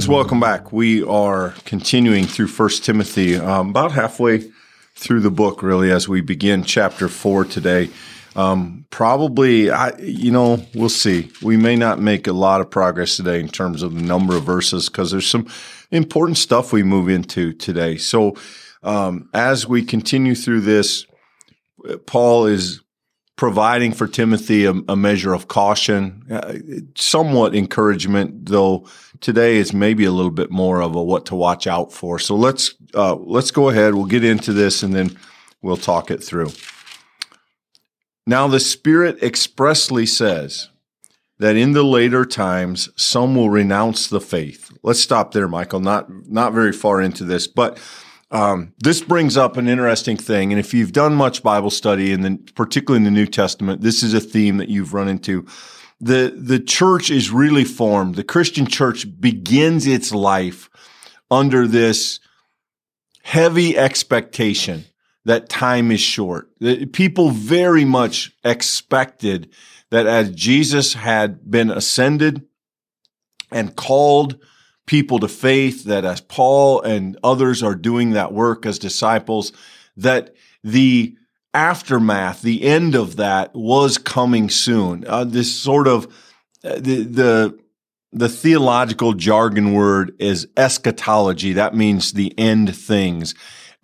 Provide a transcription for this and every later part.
Friends, welcome back. We are continuing through First Timothy, um, about halfway through the book, really, as we begin chapter four today. Um, probably, I, you know, we'll see. We may not make a lot of progress today in terms of the number of verses because there's some important stuff we move into today. So, um, as we continue through this, Paul is providing for Timothy a, a measure of caution, uh, somewhat encouragement, though today is maybe a little bit more of a what to watch out for. So let's uh, let's go ahead. We'll get into this and then we'll talk it through. Now the Spirit expressly says that in the later times some will renounce the faith. Let's stop there, Michael. Not not very far into this, but um, this brings up an interesting thing, and if you've done much Bible study, and then particularly in the New Testament, this is a theme that you've run into. the The church is really formed. The Christian church begins its life under this heavy expectation that time is short. People very much expected that as Jesus had been ascended and called people to faith, that as Paul and others are doing that work as disciples, that the aftermath, the end of that was coming soon. Uh, this sort of uh, the the the theological jargon word is eschatology. That means the end things,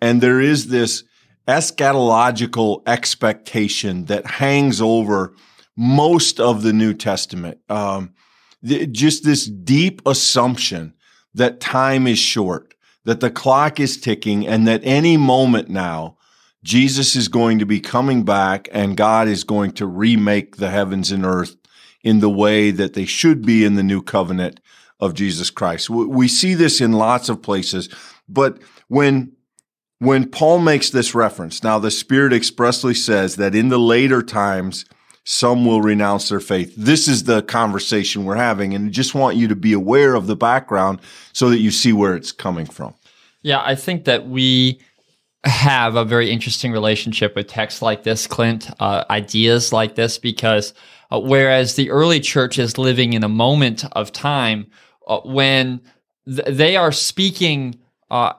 and there is this eschatological expectation that hangs over most of the New Testament. Um, just this deep assumption that time is short, that the clock is ticking, and that any moment now, Jesus is going to be coming back and God is going to remake the heavens and earth in the way that they should be in the new covenant of Jesus Christ. We see this in lots of places, but when when Paul makes this reference, now the Spirit expressly says that in the later times, some will renounce their faith. This is the conversation we're having. And just want you to be aware of the background so that you see where it's coming from. Yeah, I think that we have a very interesting relationship with texts like this, Clint, uh, ideas like this, because uh, whereas the early church is living in a moment of time uh, when th- they are speaking uh,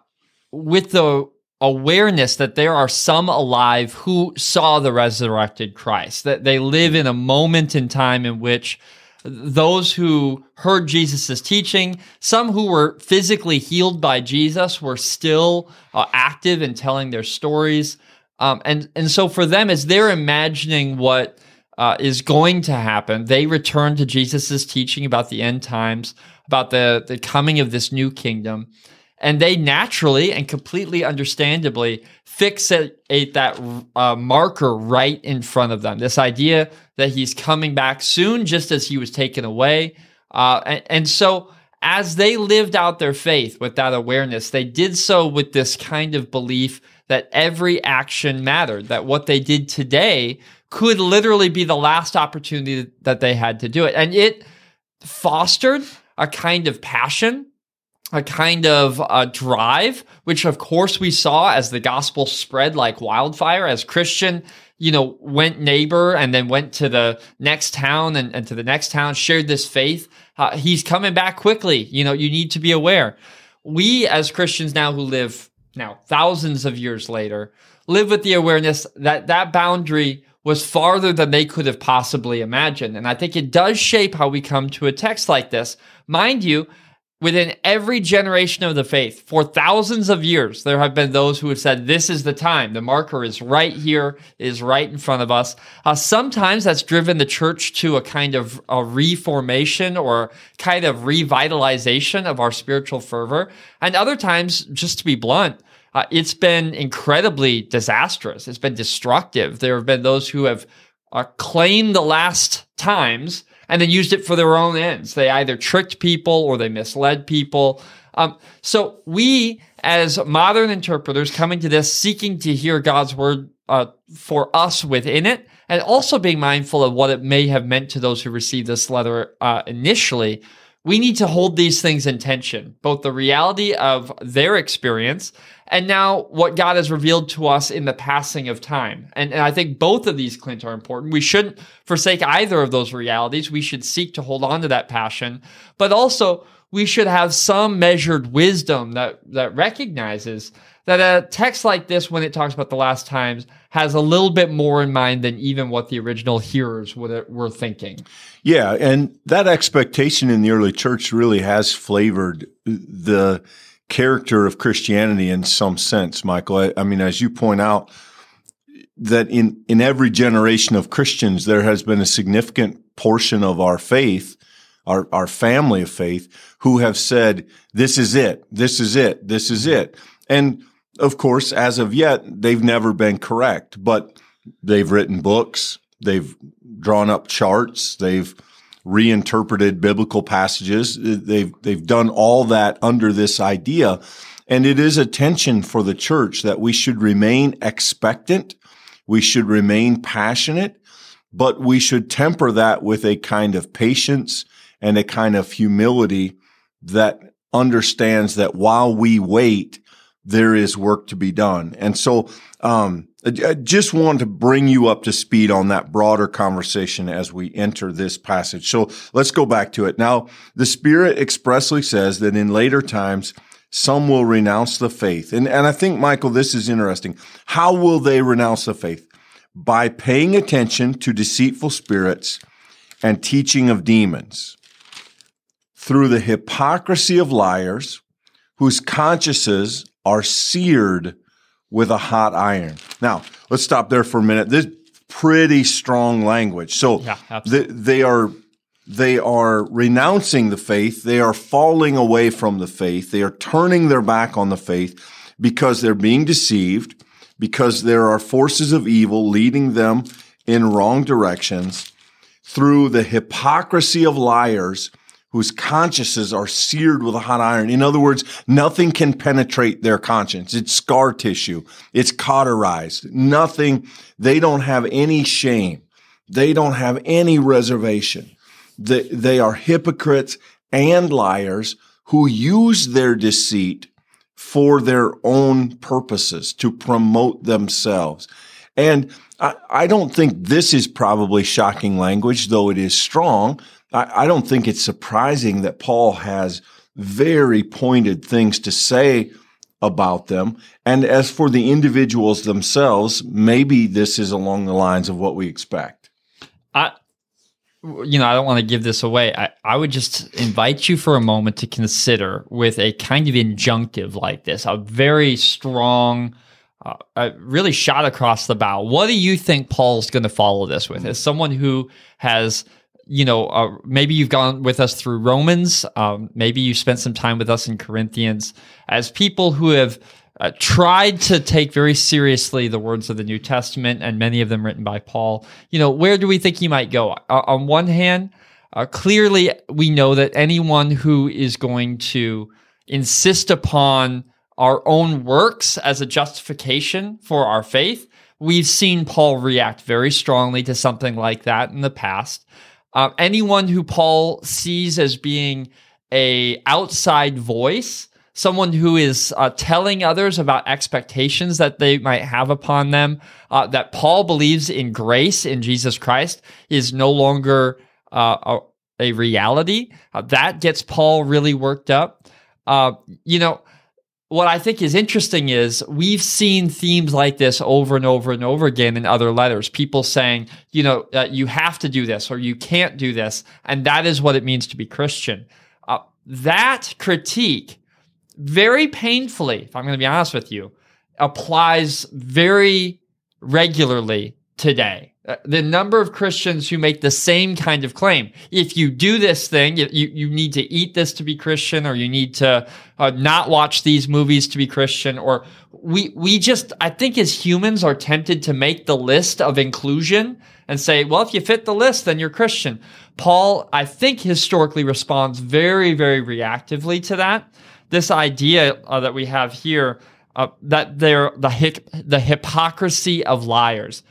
with the awareness that there are some alive who saw the resurrected Christ, that they live in a moment in time in which those who heard Jesus' teaching, some who were physically healed by Jesus were still uh, active in telling their stories. Um, and, and so for them, as they're imagining what uh, is going to happen, they return to Jesus' teaching about the end times, about the, the coming of this new kingdom. And they naturally and completely understandably fixate that uh, marker right in front of them. This idea that he's coming back soon, just as he was taken away. Uh, and, and so, as they lived out their faith with that awareness, they did so with this kind of belief that every action mattered, that what they did today could literally be the last opportunity that they had to do it. And it fostered a kind of passion a kind of uh, drive, which of course we saw as the gospel spread like wildfire, as Christian, you know, went neighbor and then went to the next town and, and to the next town, shared this faith. Uh, he's coming back quickly. You know, you need to be aware. We as Christians now who live now thousands of years later, live with the awareness that that boundary was farther than they could have possibly imagined. And I think it does shape how we come to a text like this. Mind you, within every generation of the faith for thousands of years there have been those who have said this is the time. The marker is right here is right in front of us. Uh, sometimes that's driven the church to a kind of a reformation or kind of revitalization of our spiritual fervor. And other times just to be blunt uh, it's been incredibly disastrous. It's been destructive. There have been those who have uh, claimed the last times and then used it for their own ends. They either tricked people or they misled people. Um, so we, as modern interpreters, coming to this, seeking to hear God's word uh, for us within it, and also being mindful of what it may have meant to those who received this letter uh, initially, we need to hold these things in tension, both the reality of their experience and now what God has revealed to us in the passing of time. And, and, I think both of these, Clint, are important. We shouldn't forsake either of those realities. We should seek to hold on to that passion, but also we should have some measured wisdom that, that recognizes that a text like this, when it talks about the last times, has a little bit more in mind than even what the original hearers were thinking. Yeah, and that expectation in the early church really has flavored the character of Christianity in some sense, Michael. I, I mean, as you point out, that in, in every generation of Christians, there has been a significant portion of our faith, our, our family of faith, who have said, this is it, this is it, this is mm-hmm. it. And of course, as of yet, they've never been correct, but they've written books, they've drawn up charts, they've reinterpreted biblical passages. They've, they've done all that under this idea. And it is a tension for the church that we should remain expectant. We should remain passionate, but we should temper that with a kind of patience and a kind of humility that understands that while we wait, there is work to be done. And so, um, I just wanted to bring you up to speed on that broader conversation as we enter this passage. So let's go back to it. Now, the Spirit expressly says that in later times, some will renounce the faith. And, and I think, Michael, this is interesting. How will they renounce the faith? By paying attention to deceitful spirits and teaching of demons through the hypocrisy of liars whose consciences are seared with a hot iron. Now, let's stop there for a minute. This pretty strong language. So yeah, they, they are they are renouncing the faith. They are falling away from the faith. They are turning their back on the faith because they're being deceived, because there are forces of evil leading them in wrong directions through the hypocrisy of liars whose consciences are seared with a hot iron. In other words, nothing can penetrate their conscience. It's scar tissue. It's cauterized. Nothing. They don't have any shame. They don't have any reservation. They, they are hypocrites and liars who use their deceit for their own purposes to promote themselves. And I, I don't think this is probably shocking language, though it is strong I, I don't think it's surprising that Paul has very pointed things to say about them. And as for the individuals themselves, maybe this is along the lines of what we expect. I, you know, I don't want to give this away. I, I would just invite you for a moment to consider with a kind of injunctive like this, a very strong, uh, really shot across the bow. What do you think Paul's going to follow this with? As someone who has you know, uh, maybe you've gone with us through Romans. Um, maybe you spent some time with us in Corinthians as people who have uh, tried to take very seriously the words of the New Testament and many of them written by Paul. You know, where do we think you might go? Uh, on one hand, uh, clearly we know that anyone who is going to insist upon our own works as a justification for our faith, we've seen Paul react very strongly to something like that in the past. Uh, anyone who Paul sees as being a outside voice, someone who is uh, telling others about expectations that they might have upon them, uh, that Paul believes in grace in Jesus Christ is no longer uh, a, a, reality. Uh, that gets Paul really worked up. Uh, you know, what I think is interesting is we've seen themes like this over and over and over again in other letters. People saying, you know, uh, you have to do this or you can't do this. And that is what it means to be Christian. Uh, that critique, very painfully, if I'm going to be honest with you, applies very regularly today. Uh, the number of Christians who make the same kind of claim. If you do this thing, you, you need to eat this to be Christian, or you need to uh, not watch these movies to be Christian, or we, we just, I think as humans are tempted to make the list of inclusion and say, well, if you fit the list, then you're Christian. Paul, I think historically responds very, very reactively to that. This idea uh, that we have here, uh, that they're the, the hypocrisy of liars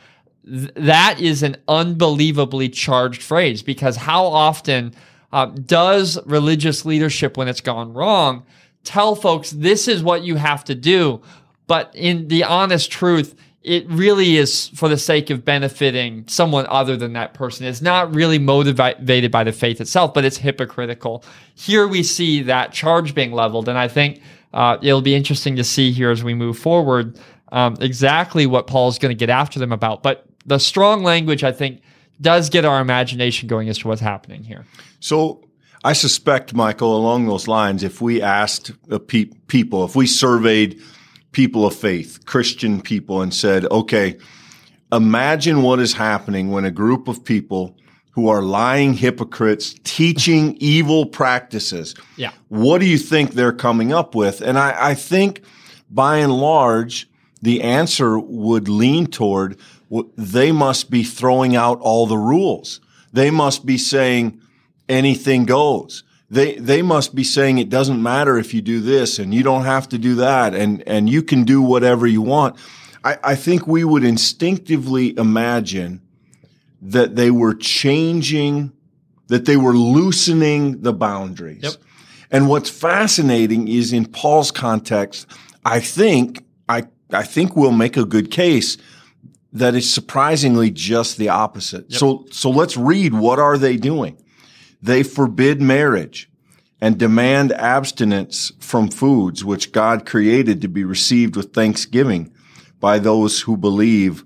that is an unbelievably charged phrase because how often uh, does religious leadership, when it's gone wrong, tell folks this is what you have to do? But in the honest truth, it really is for the sake of benefiting someone other than that person. It's not really motivated by the faith itself, but it's hypocritical. Here we see that charge being leveled, and I think uh, it'll be interesting to see here as we move forward um, exactly what Paul's going to get after them about. But the strong language, I think, does get our imagination going as to what's happening here. So I suspect, Michael, along those lines, if we asked pe- people, if we surveyed people of faith, Christian people, and said, okay, imagine what is happening when a group of people who are lying hypocrites teaching evil practices. Yeah. What do you think they're coming up with? And I, I think by and large, the answer would lean toward they must be throwing out all the rules. They must be saying anything goes they they must be saying it doesn't matter if you do this and you don't have to do that and and you can do whatever you want. I, I think we would instinctively imagine that they were changing, that they were loosening the boundaries. Yep. And what's fascinating is in Paul's context, I think I I think we'll make a good case that is surprisingly just the opposite. Yep. So so let's read what are they doing? They forbid marriage and demand abstinence from foods which God created to be received with thanksgiving by those who believe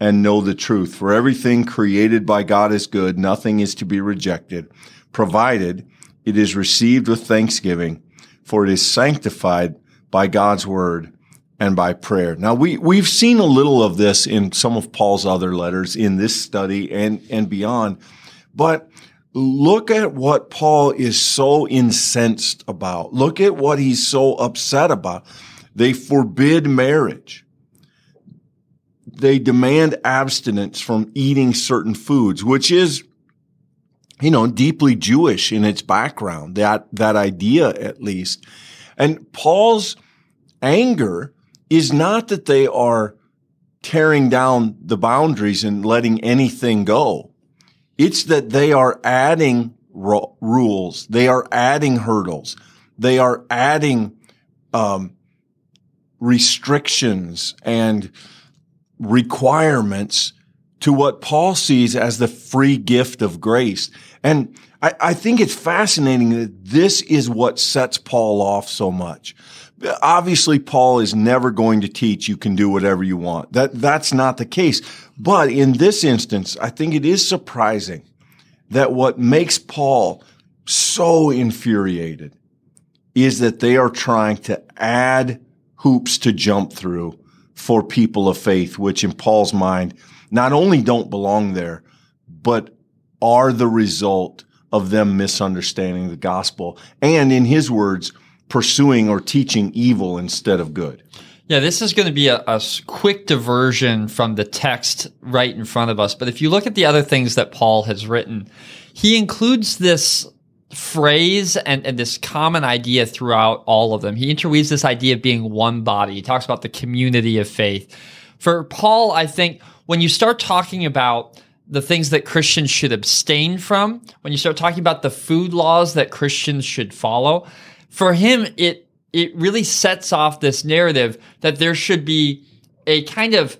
and know the truth. For everything created by God is good. Nothing is to be rejected, provided it is received with thanksgiving, for it is sanctified by God's word and by prayer. Now we, we've seen a little of this in some of Paul's other letters in this study and, and beyond, but look at what Paul is so incensed about. Look at what he's so upset about. They forbid marriage. They demand abstinence from eating certain foods, which is, you know, deeply Jewish in its background, that, that idea at least. And Paul's anger is not that they are tearing down the boundaries and letting anything go. It's that they are adding ro- rules. They are adding hurdles. They are adding um, restrictions and requirements to what Paul sees as the free gift of grace. And I, I think it's fascinating that this is what sets Paul off so much obviously Paul is never going to teach you can do whatever you want. That that's not the case. But in this instance, I think it is surprising that what makes Paul so infuriated is that they are trying to add hoops to jump through for people of faith, which in Paul's mind not only don't belong there, but are the result of them misunderstanding the gospel. And in his words, pursuing or teaching evil instead of good. Yeah, this is going to be a, a, quick diversion from the text right in front of us. But if you look at the other things that Paul has written, he includes this phrase and, and this common idea throughout all of them. He interweaves this idea of being one body. He talks about the community of faith. For Paul, I think when you start talking about the things that Christians should abstain from, when you start talking about the food laws that Christians should follow, for him, it it really sets off this narrative that there should be a kind of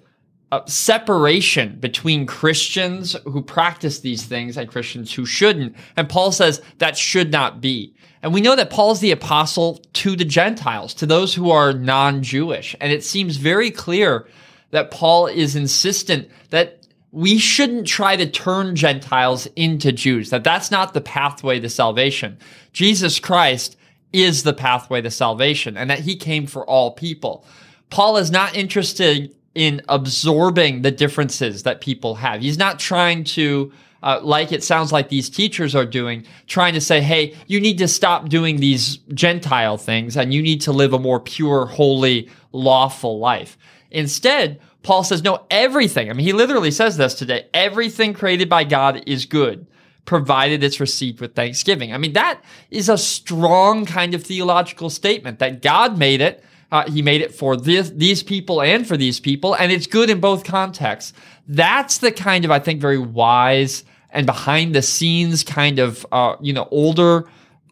uh, separation between Christians who practice these things and Christians who shouldn't. And Paul says that should not be. And we know that Paul's the apostle to the Gentiles, to those who are non-Jewish. And it seems very clear that Paul is insistent that we shouldn't try to turn Gentiles into Jews, that that's not the pathway to salvation. Jesus Christ is the pathway to salvation and that he came for all people. Paul is not interested in absorbing the differences that people have. He's not trying to, uh, like it sounds like these teachers are doing, trying to say, hey, you need to stop doing these Gentile things and you need to live a more pure, holy, lawful life. Instead, Paul says, no, everything. I mean, he literally says this today. Everything created by God is good provided it's received with thanksgiving. I mean, that is a strong kind of theological statement that God made it. Uh, he made it for this, these people and for these people, and it's good in both contexts. That's the kind of, I think, very wise and behind the scenes kind of, uh, you know, older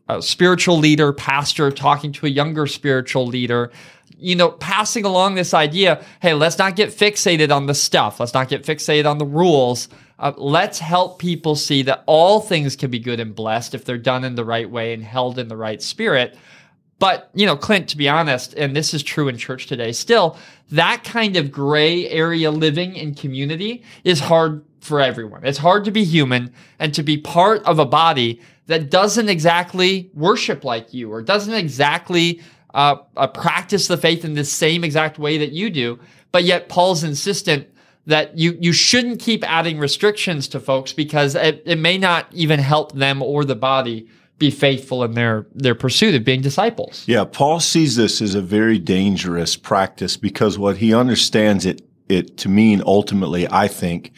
uh, spiritual leader, pastor talking to a younger spiritual leader, you know, passing along this idea hey, let's not get fixated on the stuff, let's not get fixated on the rules. Uh, let's help people see that all things can be good and blessed if they're done in the right way and held in the right spirit. But, you know, Clint, to be honest, and this is true in church today still, that kind of gray area living in community is hard for everyone. It's hard to be human and to be part of a body that doesn't exactly worship like you or doesn't exactly uh, uh, practice the faith in the same exact way that you do. But yet Paul's insistent that you you shouldn't keep adding restrictions to folks because it, it may not even help them or the body be faithful in their their pursuit of being disciples. Yeah, Paul sees this as a very dangerous practice because what he understands it it to mean ultimately, I think,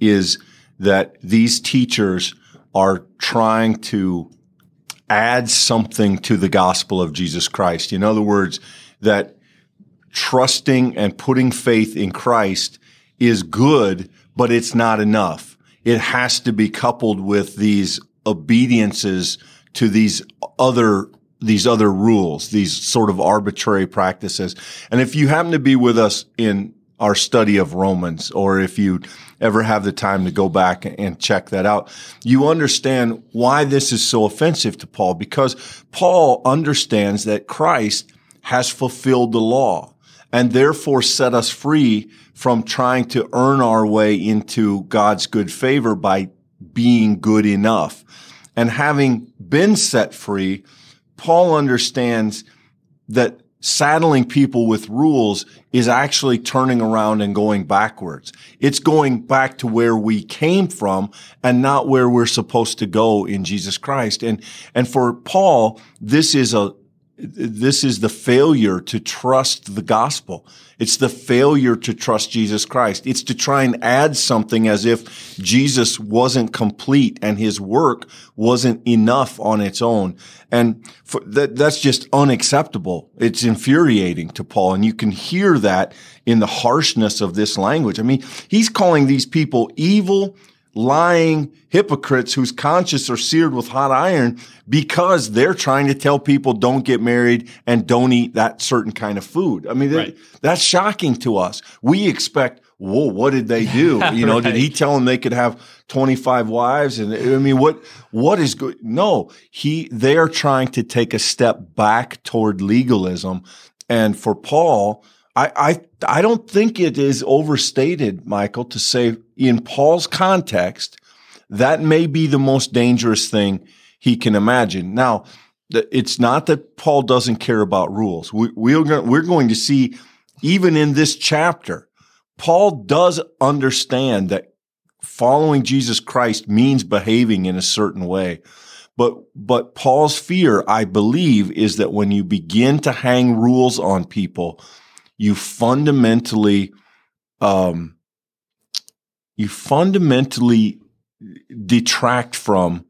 is that these teachers are trying to add something to the gospel of Jesus Christ. In other words, that trusting and putting faith in Christ is good, but it's not enough. It has to be coupled with these obediences to these other these other rules, these sort of arbitrary practices. And if you happen to be with us in our study of Romans, or if you ever have the time to go back and check that out, you understand why this is so offensive to Paul, because Paul understands that Christ has fulfilled the law and therefore set us free from trying to earn our way into God's good favor by being good enough. And having been set free, Paul understands that saddling people with rules is actually turning around and going backwards. It's going back to where we came from and not where we're supposed to go in Jesus Christ. And, and for Paul, this is a, this is the failure to trust the gospel. It's the failure to trust Jesus Christ. It's to try and add something as if Jesus wasn't complete and his work wasn't enough on its own. And that, that's just unacceptable. It's infuriating to Paul. And you can hear that in the harshness of this language. I mean, he's calling these people evil, lying hypocrites whose conscience are seared with hot iron because they're trying to tell people don't get married and don't eat that certain kind of food. I mean, right. that's shocking to us. We expect, whoa, what did they do? You know, right. did he tell them they could have 25 wives? And I mean, what, what is good? No, he, they are trying to take a step back toward legalism. And for Paul, I, I, I don't think it is overstated, Michael, to say in Paul's context, that may be the most dangerous thing he can imagine. Now, it's not that Paul doesn't care about rules. We, we're, we're going to see, even in this chapter, Paul does understand that following Jesus Christ means behaving in a certain way. But, but Paul's fear, I believe, is that when you begin to hang rules on people, you fundamentally, um, you fundamentally detract from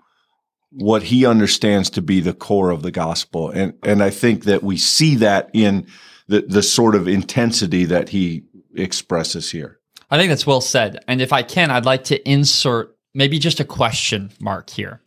what he understands to be the core of the gospel. And, and I think that we see that in the, the sort of intensity that he expresses here. I think that's well said. And if I can, I'd like to insert maybe just a question mark here.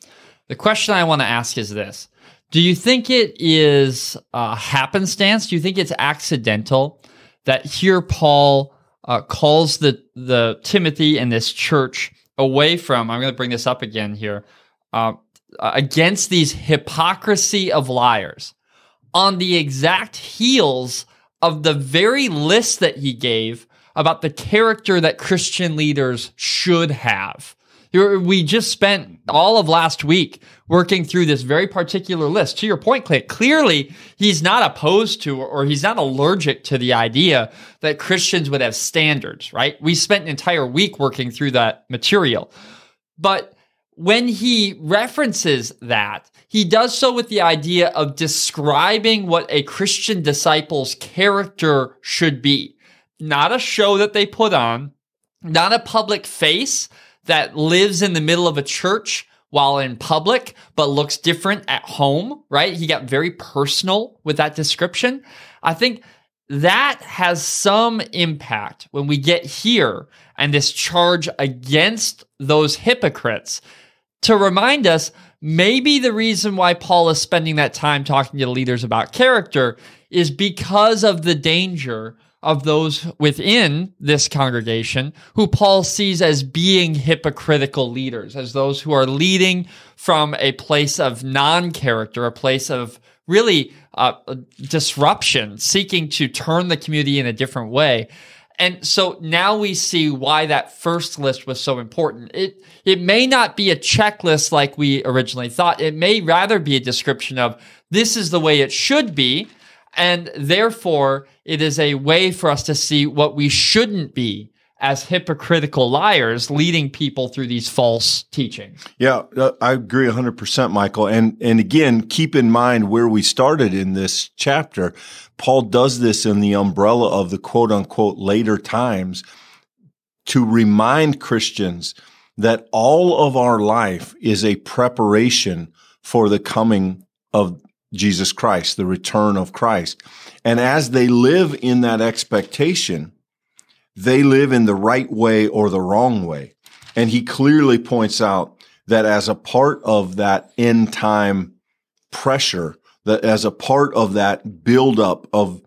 The question I want to ask is this Do you think it is a happenstance? Do you think it's accidental that here Paul uh, calls the the Timothy and this church away from? I'm going to bring this up again here uh, against these hypocrisy of liars on the exact heels of the very list that he gave about the character that Christian leaders should have. We just spent all of last week working through this very particular list. To your point, Clint, clearly he's not opposed to or he's not allergic to the idea that Christians would have standards, right? We spent an entire week working through that material. But when he references that, he does so with the idea of describing what a Christian disciple's character should be. Not a show that they put on, not a public face that lives in the middle of a church while in public, but looks different at home, right? He got very personal with that description. I think that has some impact when we get here and this charge against those hypocrites to remind us maybe the reason why Paul is spending that time talking to leaders about character is because of the danger of those within this congregation who Paul sees as being hypocritical leaders, as those who are leading from a place of non character, a place of really uh, disruption, seeking to turn the community in a different way. And so now we see why that first list was so important. It it may not be a checklist like we originally thought. It may rather be a description of this is the way it should be, and therefore it is a way for us to see what we shouldn't be as hypocritical liars leading people through these false teachings. Yeah, uh, I agree 100%, Michael. And, and again, keep in mind where we started in this chapter. Paul does this in the umbrella of the quote unquote later times to remind Christians that all of our life is a preparation for the coming of Jesus Christ, the return of Christ. And as they live in that expectation, they live in the right way or the wrong way. And he clearly points out that as a part of that end time pressure, that as a part of that buildup of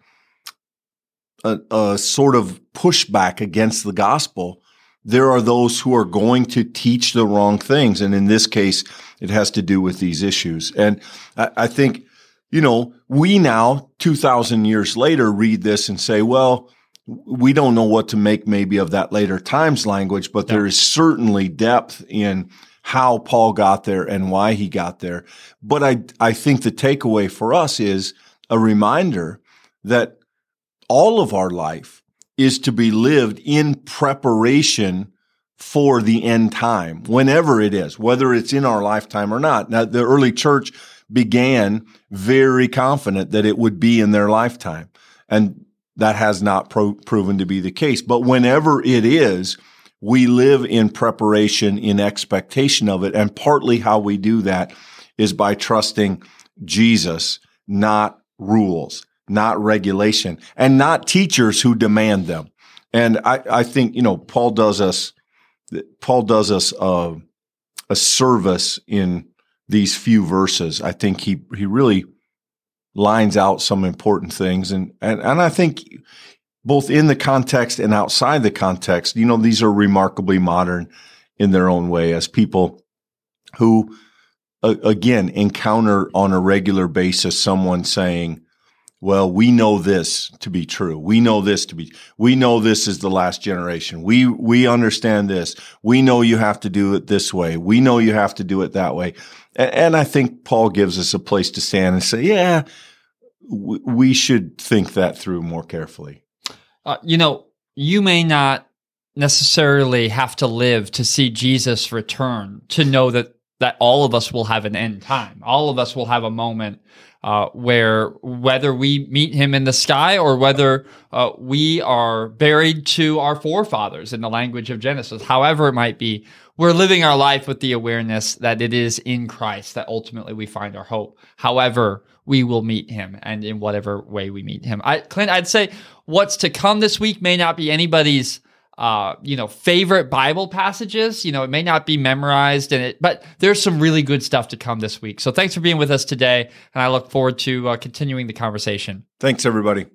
a, a, sort of pushback against the gospel, there are those who are going to teach the wrong things. And in this case, it has to do with these issues. And I, I think, you know, we now, 2000 years later, read this and say, well, we don't know what to make maybe of that later times language, but there is certainly depth in how Paul got there and why he got there. But I, I think the takeaway for us is a reminder that all of our life is to be lived in preparation for the end time, whenever it is, whether it's in our lifetime or not. Now, the early church began very confident that it would be in their lifetime. And that has not pro- proven to be the case. But whenever it is, we live in preparation, in expectation of it. And partly how we do that is by trusting Jesus, not rules, not regulation, and not teachers who demand them. And I, I think, you know, Paul does us, Paul does us uh, a service in these few verses. I think he, he really lines out some important things. And, and, and I think both in the context and outside the context, you know, these are remarkably modern in their own way as people who, uh, again, encounter on a regular basis someone saying, well, we know this to be true. We know this to be, we know this is the last generation. We, we understand this. We know you have to do it this way. We know you have to do it that way. And I think Paul gives us a place to stand and say, yeah, we should think that through more carefully. Uh, you know, you may not necessarily have to live to see Jesus return to know that that all of us will have an end time. All of us will have a moment uh, where whether we meet him in the sky or whether uh, we are buried to our forefathers in the language of Genesis, however it might be, we're living our life with the awareness that it is in Christ that ultimately we find our hope. However, we will meet him and in whatever way we meet him. I, Clint, I'd say what's to come this week may not be anybody's uh, you know, favorite Bible passages. You know, it may not be memorized in it, but there's some really good stuff to come this week. So thanks for being with us today. And I look forward to uh, continuing the conversation. Thanks, everybody.